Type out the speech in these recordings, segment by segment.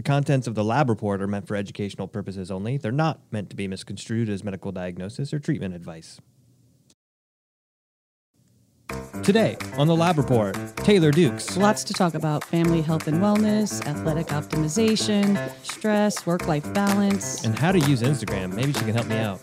The contents of the lab report are meant for educational purposes only. They're not meant to be misconstrued as medical diagnosis or treatment advice. Today on the lab report, Taylor Dukes. Lots to talk about family health and wellness, athletic optimization, stress, work life balance. And how to use Instagram. Maybe she can help me out.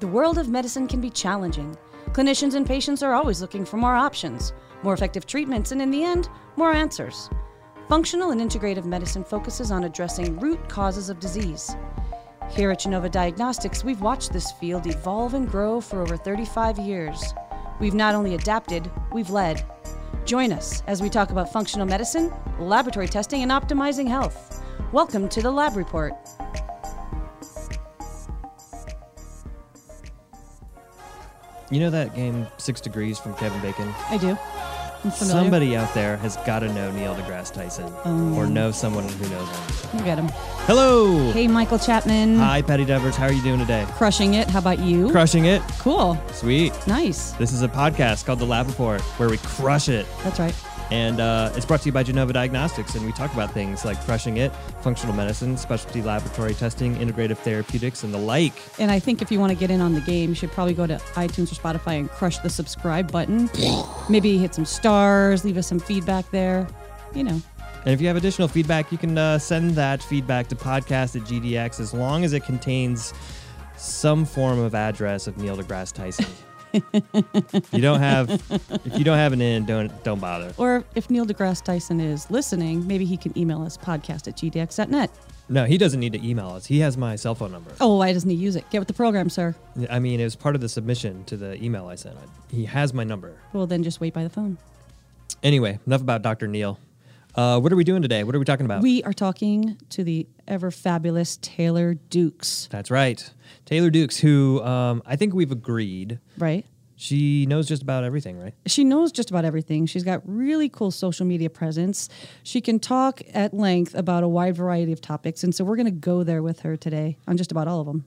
The world of medicine can be challenging. Clinicians and patients are always looking for more options, more effective treatments, and in the end, more answers. Functional and integrative medicine focuses on addressing root causes of disease. Here at Genova Diagnostics, we've watched this field evolve and grow for over 35 years. We've not only adapted, we've led. Join us as we talk about functional medicine, laboratory testing, and optimizing health. Welcome to the Lab Report. You know that game Six Degrees from Kevin Bacon? I do. Somebody out there has got to know Neil deGrasse Tyson Oh, or um. know someone who knows him. You get him. Hello. Hey, Michael Chapman. Hi, Patti Devers. How are you doing today? Crushing it. How about you? Crushing it. cool. Sweet. Nice. This is a podcast called The Lab Report where we crush it. That's right. And uh, it's brought to you by Genova Diagnostics. And we talk about things like crushing it, functional medicine, specialty laboratory testing, integrative therapeutics, and the like. And I think if you want to get in on the game, you should probably go to iTunes or Spotify and crush the subscribe button. Maybe hit some stars, leave us some feedback there. You know, And if you have additional feedback, you can uh, send that feedback to podcast at GDX as long as it contains some form of address of Neil deGrasse Tyson. You don't have if you don't have an in, don't don't bother. or if Neil deGrasse Tyson is listening, maybe he can email us podcast at gdx.net. No, he doesn't need to email us. He has my cell phone number. Oh, why doesn't he use it? Get with the program, sir. I mean, it was part of the submission to the email I sent. He has my number. Well, then just wait by the phone. Anyway, enough about Dr. Neil. Uh, what are we doing today? What are we talking about? We are talking to the ever fabulous Taylor Dukes, That's right. Taylor Dukes, who um, I think we've agreed right? she knows just about everything, right? She knows just about everything. She's got really cool social media presence. She can talk at length about a wide variety of topics. And so we're going to go there with her today on just about all of them.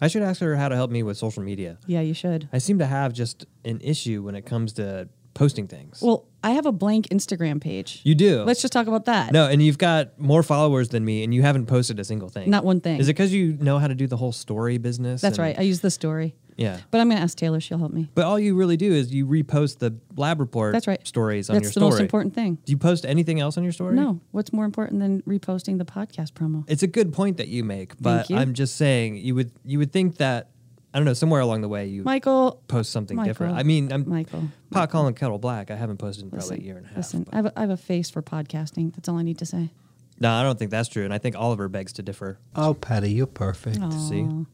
I should ask her how to help me with social media. Yeah, you should. I seem to have just an issue when it comes to posting things. Well, I have a blank Instagram page. you do. Let's just talk about that. no, and you've got more followers than me, and you haven't posted a single thing. Not one thing. Is it because you know how to do the whole story business? That's and- right. I use the story. Yeah. But I'm going to ask Taylor. She'll help me. But all you really do is you repost the lab report That's right. stories on That's your the story. most important thing. Do you post anything else on your story? No. What's more important than reposting the podcast promo? It's a good point that you make, but you. I'm just saying you would you would think that I don't know somewhere along the way you Michael. post something Michael. different. I mean, I'm Michael. pot calling kettle black. I haven't posted in probably a year and a half. listen I, have a, I have a face for podcasting. That's all I need to say. no, I don't think that's true, and I think Oliver begs to differ. Oh, Patti, you're perfect. See, All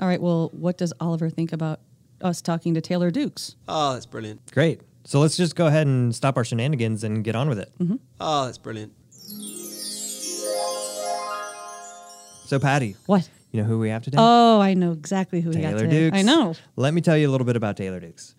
right. Well, what does Oliver think about us talking to Taylor Dukes? Oh, that's brilliant. great. So let's just go ahead and stop our shenanigans and get on with it. Mm-hmm. Oh, that's brilliant. So, Patti, What? You know who we have today? Oh, I know exactly who we got Taylor today. Dukes. I know. Let me tell you a little bit about Taylor Dukes.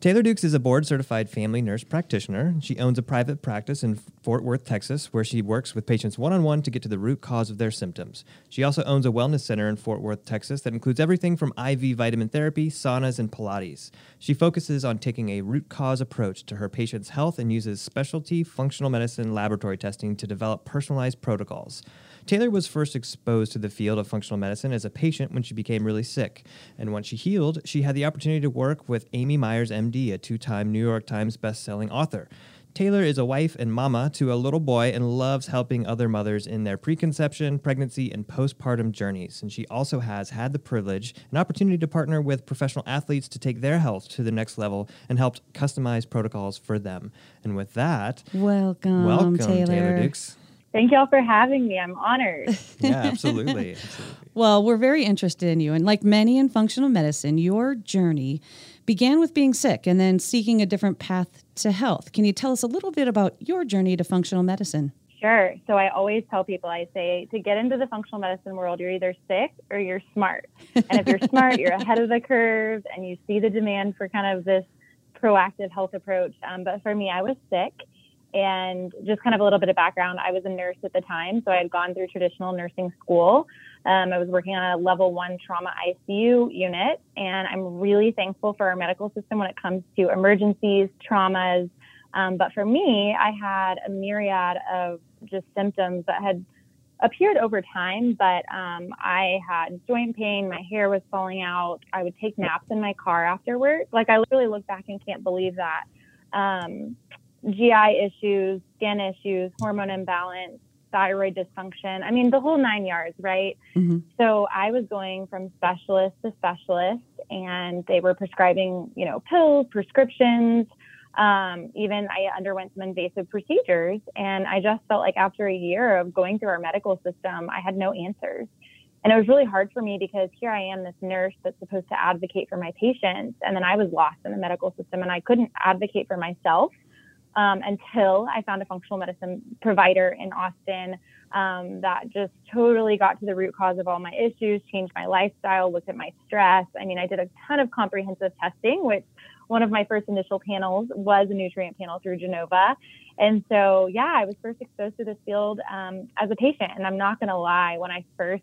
Taylor Dukes is a board certified family nurse practitioner. She owns a private practice in Fort Worth, Texas, where she works with patients one on one to get to the root cause of their symptoms. She also owns a wellness center in Fort Worth, Texas that includes everything from IV vitamin therapy, saunas, and Pilates. She focuses on taking a root cause approach to her patients' health and uses specialty functional medicine laboratory testing to develop personalized protocols. Taylor was first exposed to the field of functional medicine as a patient when she became really sick. And once she healed, she had the opportunity to work with Amy Myers, MD, a two time New York Times bestselling author. Taylor is a wife and mama to a little boy and loves helping other mothers in their preconception, pregnancy, and postpartum journeys. And she also has had the privilege and opportunity to partner with professional athletes to take their health to the next level and helped customize protocols for them. And with that, Welcome, welcome, Taylor. Taylor Dukes. Thank y'all for having me. I'm honored. Yeah, absolutely. absolutely. Well, we're very interested in you. And like many in functional medicine, your journey began with being sick and then seeking a different path to health. Can you tell us a little bit about your journey to functional medicine? Sure. So I always tell people, I say, to get into the functional medicine world, you're either sick or you're smart. And if you're smart, you're ahead of the curve and you see the demand for kind of this proactive health approach. Um, but for me, I was sick. And just kind of a little bit of background, I was a nurse at the time. So I had gone through traditional nursing school. Um, I was working on a level one trauma ICU unit. And I'm really thankful for our medical system when it comes to emergencies, traumas, Um, but for me, I had a myriad of just symptoms that had appeared over time, but um, I had joint pain, my hair was falling out. I would take naps in my car after work. Like I literally look back and can't believe that. Um, GI issues, skin issues, hormone imbalance, thyroid dysfunction. I mean, the whole nine yards, right? Mm-hmm. So I was going from specialist to specialist, and they were prescribing, you know, pills, prescriptions. Um, even I underwent some invasive procedures, and I just felt like after a year of going through our medical system, I had no answers. And it was really hard for me because here I am, this nurse that's supposed to advocate for my patients, and then I was lost in the medical system, and I couldn't advocate for myself um, until I found a functional medicine provider in Austin um, that just totally got to the root cause of all my issues, changed my lifestyle, looked at my stress. I mean, I did a ton of comprehensive testing, which one of my first initial panels was a nutrient panel through Genova. And so, yeah, I was first exposed to this field um, as a patient. And I'm not going to lie, when I first,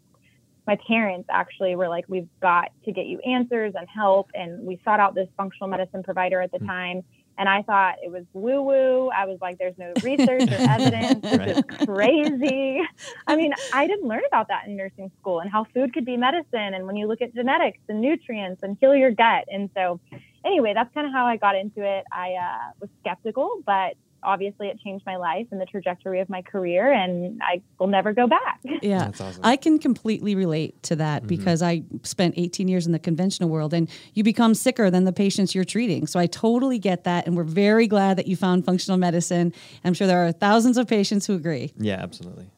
my parents actually were like, we've got to get you answers and help. And we sought out this functional medicine provider at the mm-hmm. time. And I thought it was woo woo. I was like, there's no research or evidence. This right. is crazy. I mean, I didn't learn about that in nursing school and how food could be medicine. And when you look at genetics and nutrients and heal your gut. And so, anyway, that's kind of how I got into it. I uh, was skeptical, but obviously it changed my life and the trajectory of my career and I will never go back. Yeah. Awesome. I can completely relate to that mm-hmm. because I spent 18 years in the conventional world and you become sicker than the patients you're treating. So I totally get that and we're very glad that you found functional medicine. I'm sure there are thousands of patients who agree. Yeah, absolutely.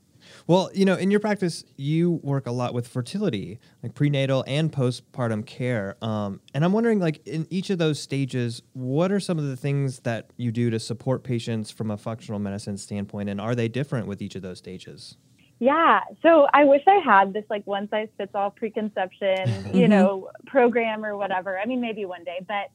Well, you know, in your practice, you work a lot with fertility, like prenatal and postpartum care. Um, and I'm wondering, like, in each of those stages, what are some of the things that you do to support patients from a functional medicine standpoint? And are they different with each of those stages? Yeah. So I wish I had this like one size fits all preconception, you mm-hmm. know, program or whatever. I mean, maybe one day, but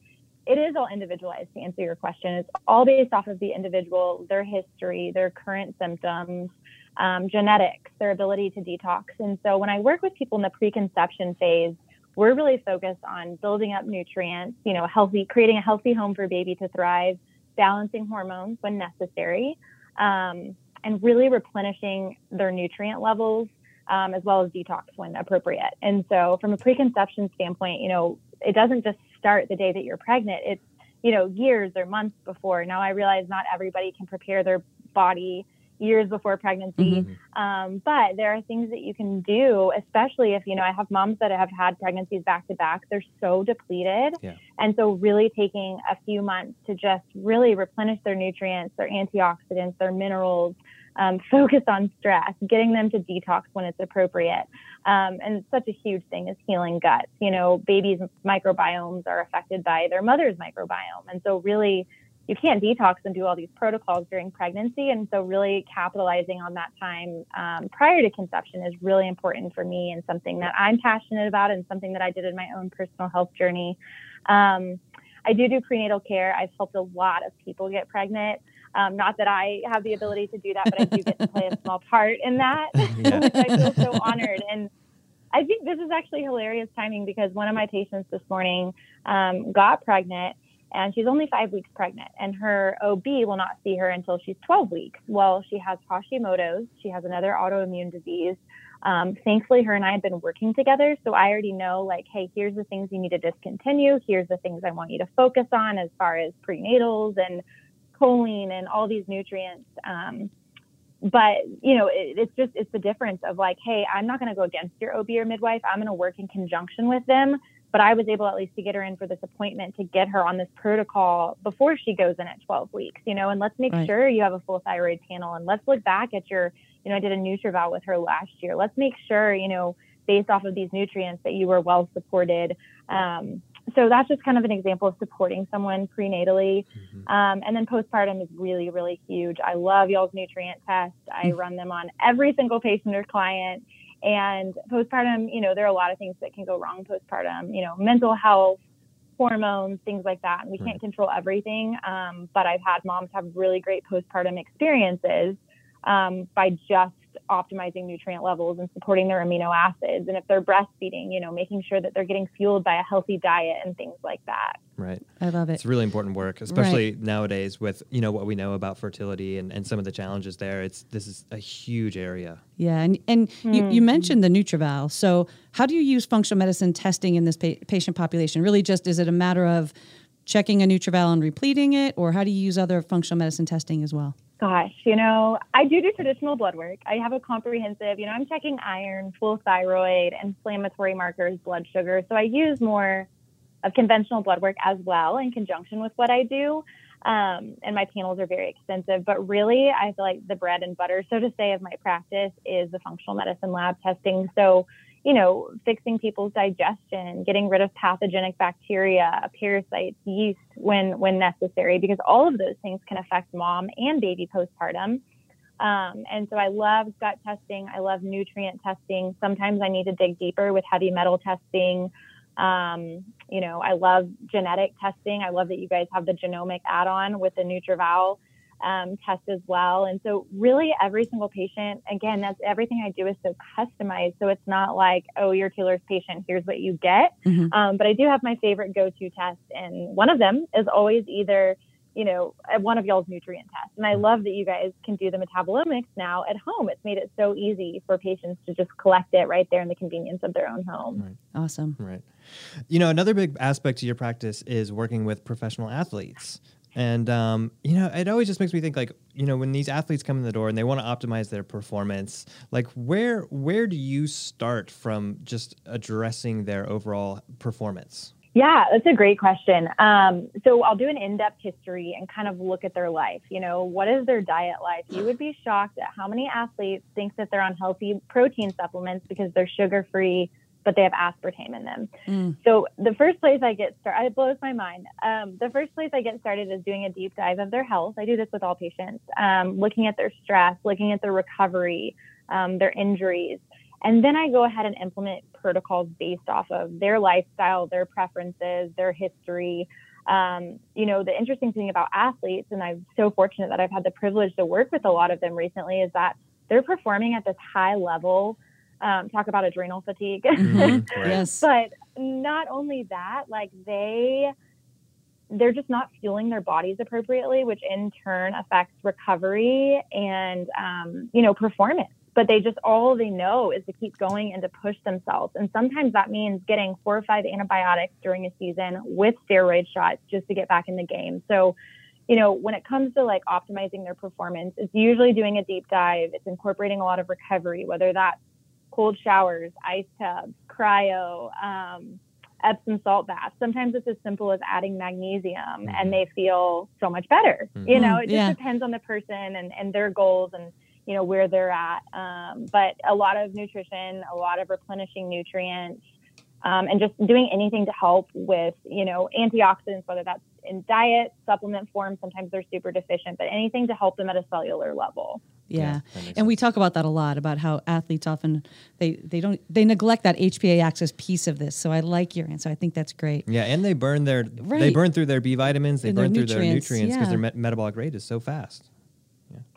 it is all individualized to answer your question. It's all based off of the individual, their history, their current symptoms, um, genetics, their ability to detox. And so when I work with people in the preconception phase, we're really focused on building up nutrients, you know, healthy, creating a healthy home for baby to thrive, balancing hormones when necessary, um, and really replenishing their nutrient levels um, as well as detox when appropriate. And so from a preconception standpoint, you know, it doesn't just start the day that you're pregnant. It's, you know, years or months before. Now I realize not everybody can prepare their body years before pregnancy. Mm-hmm. Um, but there are things that you can do, especially if, you know, I have moms that have had pregnancies back to back. They're so depleted. Yeah. And so, really taking a few months to just really replenish their nutrients, their antioxidants, their minerals, um, focus on stress, getting them to detox when it's appropriate. Um, and such a huge thing is healing guts. You know, babies' microbiomes are affected by their mother's microbiome. And so, really, you can't detox and do all these protocols during pregnancy. And so, really capitalizing on that time um, prior to conception is really important for me and something that I'm passionate about and something that I did in my own personal health journey. Um, I do do prenatal care. I've helped a lot of people get pregnant. Um, not that I have the ability to do that, but I do get to play a small part in that, yeah. which I feel so honored. And I think this is actually hilarious timing because one of my patients this morning um, got pregnant and she's only five weeks pregnant and her OB will not see her until she's 12 weeks. Well, she has Hashimoto's. She has another autoimmune disease. Um, thankfully, her and I have been working together. So I already know, like, hey, here's the things you need to discontinue. Here's the things I want you to focus on as far as prenatals and choline and all these nutrients. Um, but you know, it, it's just it's the difference of like, hey, I'm not going to go against your OB or midwife. I'm going to work in conjunction with them but I was able at least to get her in for this appointment to get her on this protocol before she goes in at 12 weeks, you know, and let's make right. sure you have a full thyroid panel and let's look back at your, you know, I did a NutrEval with her last year. Let's make sure, you know, based off of these nutrients that you were well supported. Um, so that's just kind of an example of supporting someone prenatally. Mm-hmm. Um, and then postpartum is really, really huge. I love y'all's nutrient test. I mm. run them on every single patient or client. And postpartum, you know, there are a lot of things that can go wrong postpartum, you know, mental health, hormones, things like that. And we can't control everything. Um, but I've had moms have really great postpartum experiences um, by just optimizing nutrient levels and supporting their amino acids. And if they're breastfeeding, you know, making sure that they're getting fueled by a healthy diet and things like that. Right. I love it. It's really important work, especially nowadays with you know what we know about fertility and, and some of the challenges there. It's this is a huge area. Yeah, and and you, you hmm. mentioned the NutrEval. So, how do you use functional medicine testing in this pa- patient population? Really, just is it a matter of checking a NutrEval and repleting it, or how do you use other functional medicine testing as well? Gosh, you know, I do do traditional blood work. I have a comprehensive, you know, I'm checking iron, full thyroid, inflammatory markers, blood sugar. So I use more of conventional blood work as well in conjunction with what I do. Um, and my panels are very extensive, but really, I feel like the bread and butter, so to say, of my practice is the functional medicine lab testing. So, you know, fixing people's digestion, getting rid of pathogenic bacteria, parasites, yeast when when necessary, because all of those things can affect mom and baby postpartum. Um, and so I love gut testing. I love nutrient testing. Sometimes I need to dig deeper with heavy metal testing. Um, you know, I love genetic testing. I love that you guys have the genomic add-on with the NutrEval um, test as well. And so, really, every single patient, again, that's everything I do is so customized. So it's not like, oh, you're Taylor's patient. Here's what you get. Mhm. Um, but I do have my favorite go-to test. and one of them is always either you know, uh, one of y'all's nutrient tests. And I love that you guys can do the metabolomics now at home. It's made it so easy for patients to just collect it right there in the convenience of their own home. Awesome. Right. You know, another big aspect to your practice is working with professional athletes. And, um, you know, it always just makes me think like, you know, when these athletes come in the door and they want to optimize their performance, like where where do you start from just addressing their overall performance? Yeah, that's a great question. Um, so I'll do an in-depth history and kind of look at their life. You know, what is their diet like? You would be shocked at how many athletes think that they're on healthy protein supplements because they're sugar-free, but they have aspartame in them. Mm. So the first place I get started, it blows my mind. Um, the first place I get started is doing a deep dive of their health. I do this with all patients, um, looking at their stress, looking at their recovery, um, their injuries. And then I go ahead and implement protocols based off of their lifestyle, their preferences, their history. Um, you know, the interesting thing about athletes, and I'm so fortunate that I've had the privilege to work with a lot of them recently, is that they're performing at this high level. Um, talk about adrenal fatigue. Mhm. Yes. but not only that, like they they're just not fueling their bodies appropriately, which in turn affects recovery and um, you know performance. But they just all they know is to keep going and to push themselves. And sometimes that means getting four or five antibiotics during a season with steroid shots just to get back in the game. So, you know, when it comes to like optimizing their performance, it's usually doing a deep dive. It's incorporating a lot of recovery, whether that's cold showers, ice tubs, cryo, um, Epsom salt baths. Sometimes it's as simple as adding magnesium Mhm. and they feel so much better. You know, Mhm. it just Yeah. depends on the person and, and their goals and, you know, where they're at. Um, but a lot of nutrition, a lot of replenishing nutrients, um, and just doing anything to help with, you know, antioxidants, whether that's in diet, supplement form. Sometimes they're super deficient, but anything to help them at a cellular level. Yeah. that makes And we talk about that a lot about how athletes often they they don't they neglect that HPA axis piece of this. So I like your answer. I think that's great. Yeah, and they burn their they burn through their B vitamins, they And their burn through their nutrients, nutrients because yeah. their met- metabolic rate is so fast.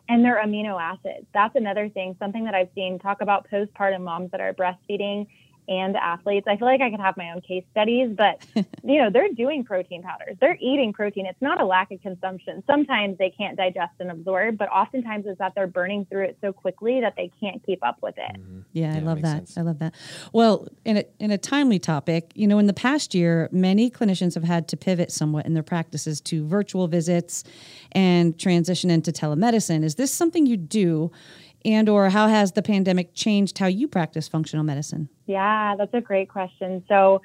and their amino acids. That's another thing, something that I've seen talk about postpartum moms that are breastfeeding and athletes. I feel like I could have my own case studies, but you know, they're doing protein powders. They're eating protein. It's not a lack of consumption. Sometimes they can't digest and absorb, but oftentimes it's that they're burning through it so quickly that they can't keep up with it. Mm-hmm. Yeah, I love that. sense. I love that. Well, in a in a timely topic, you know, in the past year, many clinicians have had to pivot somewhat in their practices to virtual visits and transition into telemedicine. Is this something you do? And or how has the pandemic changed how you practice functional medicine? Yeah, that's a great question. So,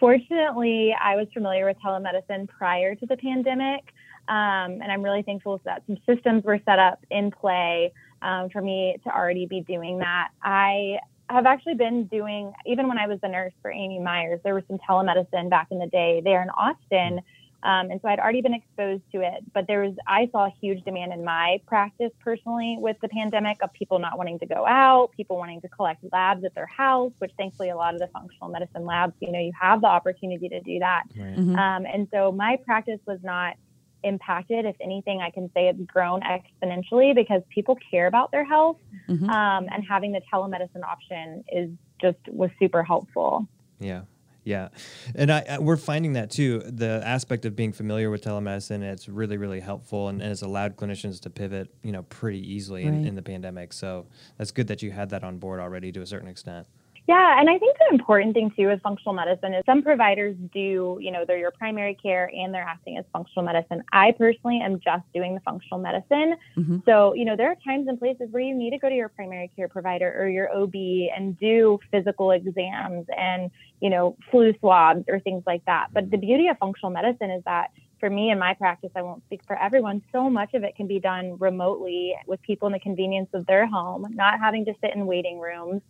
fortunately, I was familiar with telemedicine prior to the pandemic. Um, and I'm really thankful that some systems were set up in play um, for me to already be doing that. I have actually been doing, even when I was the nurse for Amy Myers, there was some telemedicine back in the day there in Austin. Um, and so I'd already been exposed to it, but there was, I saw a huge demand in my practice personally with the pandemic of people not wanting to go out, people wanting to collect labs at their house, which thankfully a lot of the functional medicine labs, you know, you have the opportunity to do that. Right. Mhm. Um, and so my practice was not impacted. If anything, I can say it's grown exponentially because people care about their health, Mhm. um, and having the telemedicine option is just was super helpful. Yeah. Yeah. And I, I, we're finding that too. The aspect of being familiar with telemedicine, it's really, really helpful and, and it's allowed clinicians to pivot, you know, pretty easily in, in the pandemic. So that's good that you had that on board already to a certain extent. Yeah, and I think the important thing too with functional medicine is some providers do, you know, they're your primary care and they're acting as functional medicine. I personally am just doing the functional medicine. Mhm. So, you know, there are times and places where you need to go to your primary care provider or your OB and do physical exams and, you know, flu swabs or things like that. But the beauty of functional medicine is that for me in my practice, I won't speak for everyone, so much of it can be done remotely with people in the convenience of their home, not having to sit in waiting rooms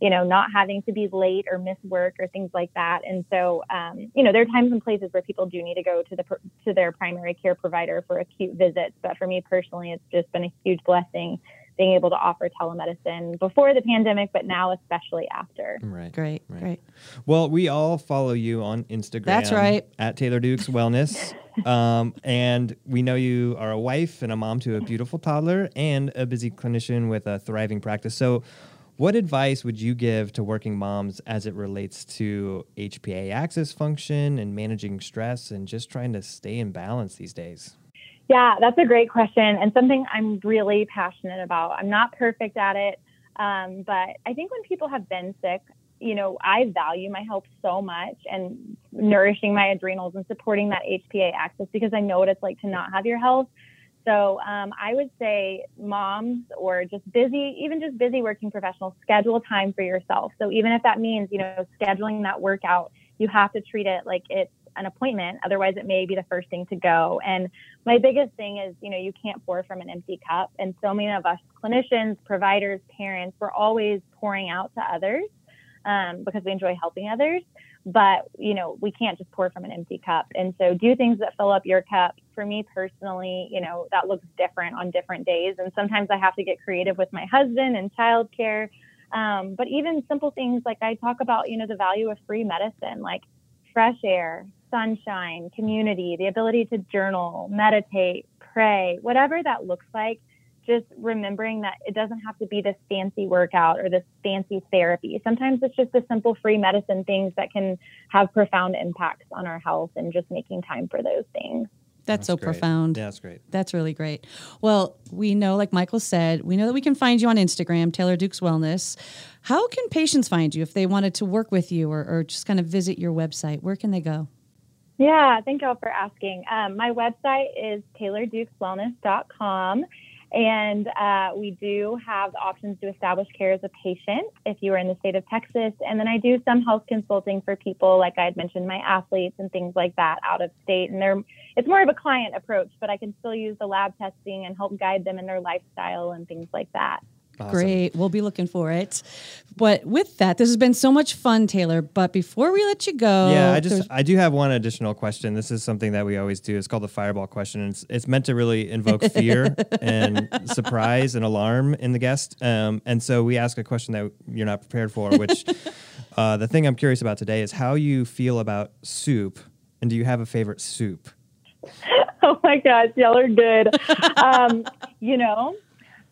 you know, not having to be late or miss work or things like that. And so, um, you know, there are times and places where people do need to go to the to their primary care provider for acute visits. But for me personally, it's just been a huge blessing being able to offer telemedicine before the pandemic, but now especially after. Right. Great, Right. great. Well, we all follow you on Instagram. That's right. At Taylor Dukes Wellness. um, and we know you are a wife and a mom to a beautiful toddler and a busy clinician with a thriving practice. So, what advice would you give to working moms as it relates to HPA axis function and managing stress and just trying to stay in balance these days? Yeah, that's a great question and something I'm really passionate about. I'm not perfect at it, um, but I think when people have been sick, you know, I value my health so much and nourishing my adrenals and supporting that HPA axis because I know what it's like to not have your health. So um, I would say moms or just busy, even just busy working professionals, schedule time for yourself. So even if that means, you know, scheduling that workout, you have to treat it like it's an appointment. Otherwise, it may be the first thing to go. And my biggest thing is, you know, you can't pour from an empty cup. And so many of us clinicians, providers, parents, we're always pouring out to others um, because we enjoy helping others. But, you know, we can't just pour from an empty cup. And so do things that fill up your cup. For me personally, you know, that looks different on different days. And sometimes I have to get creative with my husband and childcare. Um, but even simple things like I talk about, you know, the value of free medicine, like fresh air, sunshine, community, the ability to journal, meditate, pray, whatever that looks like, just remembering that it doesn't have to be this fancy workout or this fancy therapy. Sometimes it's just the simple free medicine things that can have profound impacts on our health and just making time for those things. That's, so great. profound. Yeah, that's great. That's really great. Well, we know, like Michael said, we know that we can find you on Instagram, Taylor Dukes Wellness. How can patients find you if they wanted to work with you or, or just kind of visit your website? Where can they go? Yeah, thank y'all for asking. Um, my website is taylordukeswellness.com. And uh, we do have the options to establish care as a patient if you are in the state of Texas. And then I do some health consulting for people, like I had mentioned, my athletes and things like that out of state. And they're, it's more of a client approach, but I can still use the lab testing and help guide them in their lifestyle and things like that. Awesome. Great. We'll be looking for it. But with that, this has been so much fun, Taylor. But before we let you go, Yeah, I just I do have one additional question. This is something that we always do. It's called the fireball question. And it's it's meant to really invoke fear and surprise and alarm in the guest. Um, and so we ask a question that you're not prepared for. Which uh, the thing I'm curious about today is how you feel about soup, and do you have a favorite soup? oh my gosh, y'all are good. um, you know,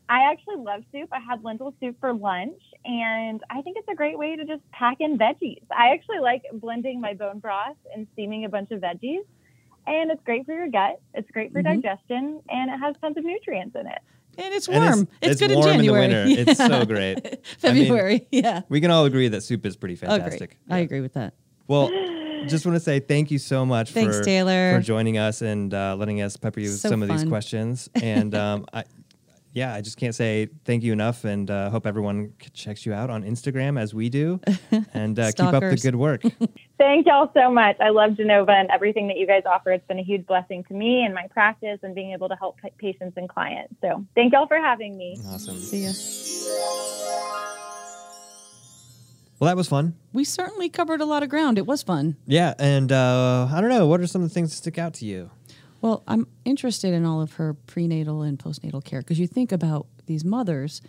I actually love soup. I had lentil soup for lunch, and I think it's a great way to just pack in veggies. I actually like blending my bone broth and steaming a bunch of veggies, and it's great for your gut. It's great for Mhm. digestion, and it has tons of nutrients in it. and it's And warm. It's, good warm in January. the winter. It's so great. I mean, February. yeah. We can all agree that soup is pretty Oh, great. fantastic. I agree with that. Well, just want to say thank you so much Thanks, for, Taylor. for joining us and uh, letting us pepper you with So some of these questions. And um, I, yeah, I just can't say thank you enough. And uh, hope everyone checks you out on Instagram as we do. And uh, keep up the good work. Thank y'all so much. I love Genova and everything that you guys offer. It's been a huge blessing to me and my practice and being able to help patients and clients. So thank y'all for having me. awesome. See ya. Well, that was fun. We certainly covered a lot of ground. It was fun. Yeah. And uh, I don't know. What are some of the things that stick out to you? Well, I'm interested in all of her prenatal and postnatal care because you think about these mothers,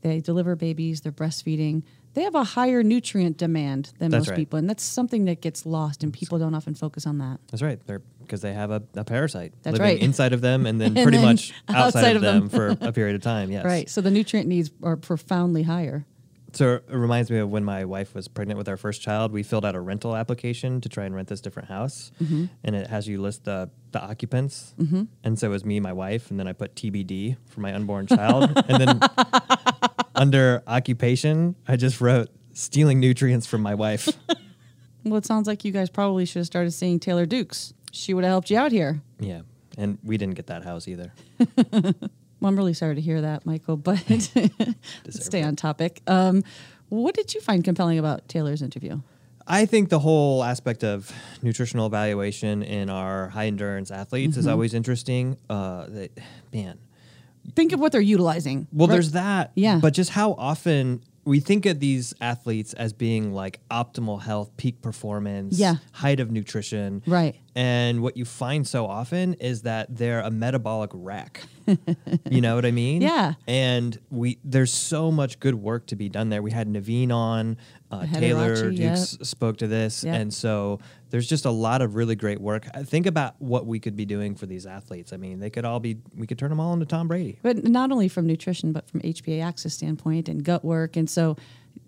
they deliver babies, they're breastfeeding, they have a higher nutrient demand than That's most right. people. And that's something that gets lost, and people don't often focus on that. That's right. They're because they have a, a parasite That's living right. inside of them and then And pretty then much outside, outside of them. for a period of time. Yes. Right. So the nutrient needs are profoundly higher. So it reminds me of when my wife was pregnant with our first child. We filled out a rental application to try and rent this different house, Mm-hmm. and it has you list the the occupants. And so it was me, and my wife, and then I put TBD for my unborn child, and then under occupation, I just wrote stealing nutrients from my wife. Well, it sounds like you guys probably should have started seeing Taylor Dukes. She would have helped you out here. yeah, and we didn't get that house either. Well, I'm really sorry to hear that, Michael, but stay on topic. Um, what did you find compelling about Taylor's interview? I think the whole aspect of nutritional evaluation in our high endurance athletes is always interesting. Uh, they, man, Think of what they're utilizing. Well, Right. there's that. Yeah. But just how often we think of these athletes as being like optimal health, peak performance, Yeah. height of nutrition. Right. And what you find so often is that they're a metabolic wreck. you know what I mean? Yeah. And we there's so much good work to be done there. We had Naveen on, uh, Taylor Dukes spoke to this, Yep. and so there's just a lot of really great work. Think about what we could be doing for these athletes. I mean, they could all be we could turn them all into Tom Brady. But not only from nutrition, but from HPA axis standpoint and gut work. And so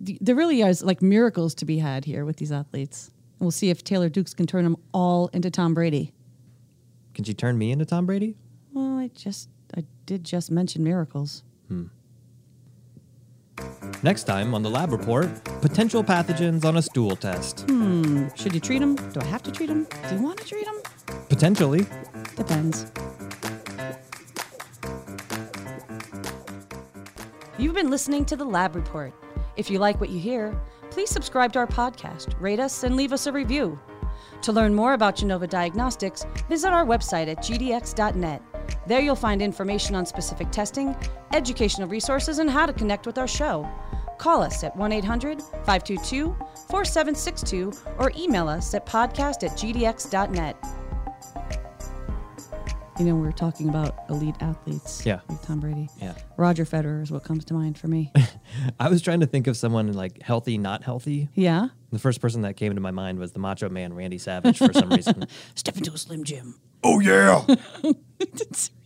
there really is like miracles to be had here with these athletes. We'll see if Taylor Dukes can turn them all into Tom Brady. Can she turn me into Tom Brady? Well, I just, I did just mention miracles. Hmm. Next time on the lab report, potential pathogens on a stool test. Hmm, should you treat them? Do I have to treat them? Do you want to treat them? Potentially. Depends. You've been listening to the Lab Report. If you like what you hear, please subscribe to our podcast, rate us, and leave us a review. To learn more about Genova Diagnostics, visit our website at gdx.net. There you'll find information on specific testing, educational resources, and how to connect with our show. Call us at 1 800 522 4762 or email us at podcast at gdx.net. You know, we were talking about elite athletes. Yeah. Like Tom Brady. Yeah. Roger Federer is what comes to mind for me. I was trying to think of someone like healthy, not healthy. yeah. The first person that came to my mind was the Macho Man Randy Savage for some reason. Step into a Slim Jim. oh yeah.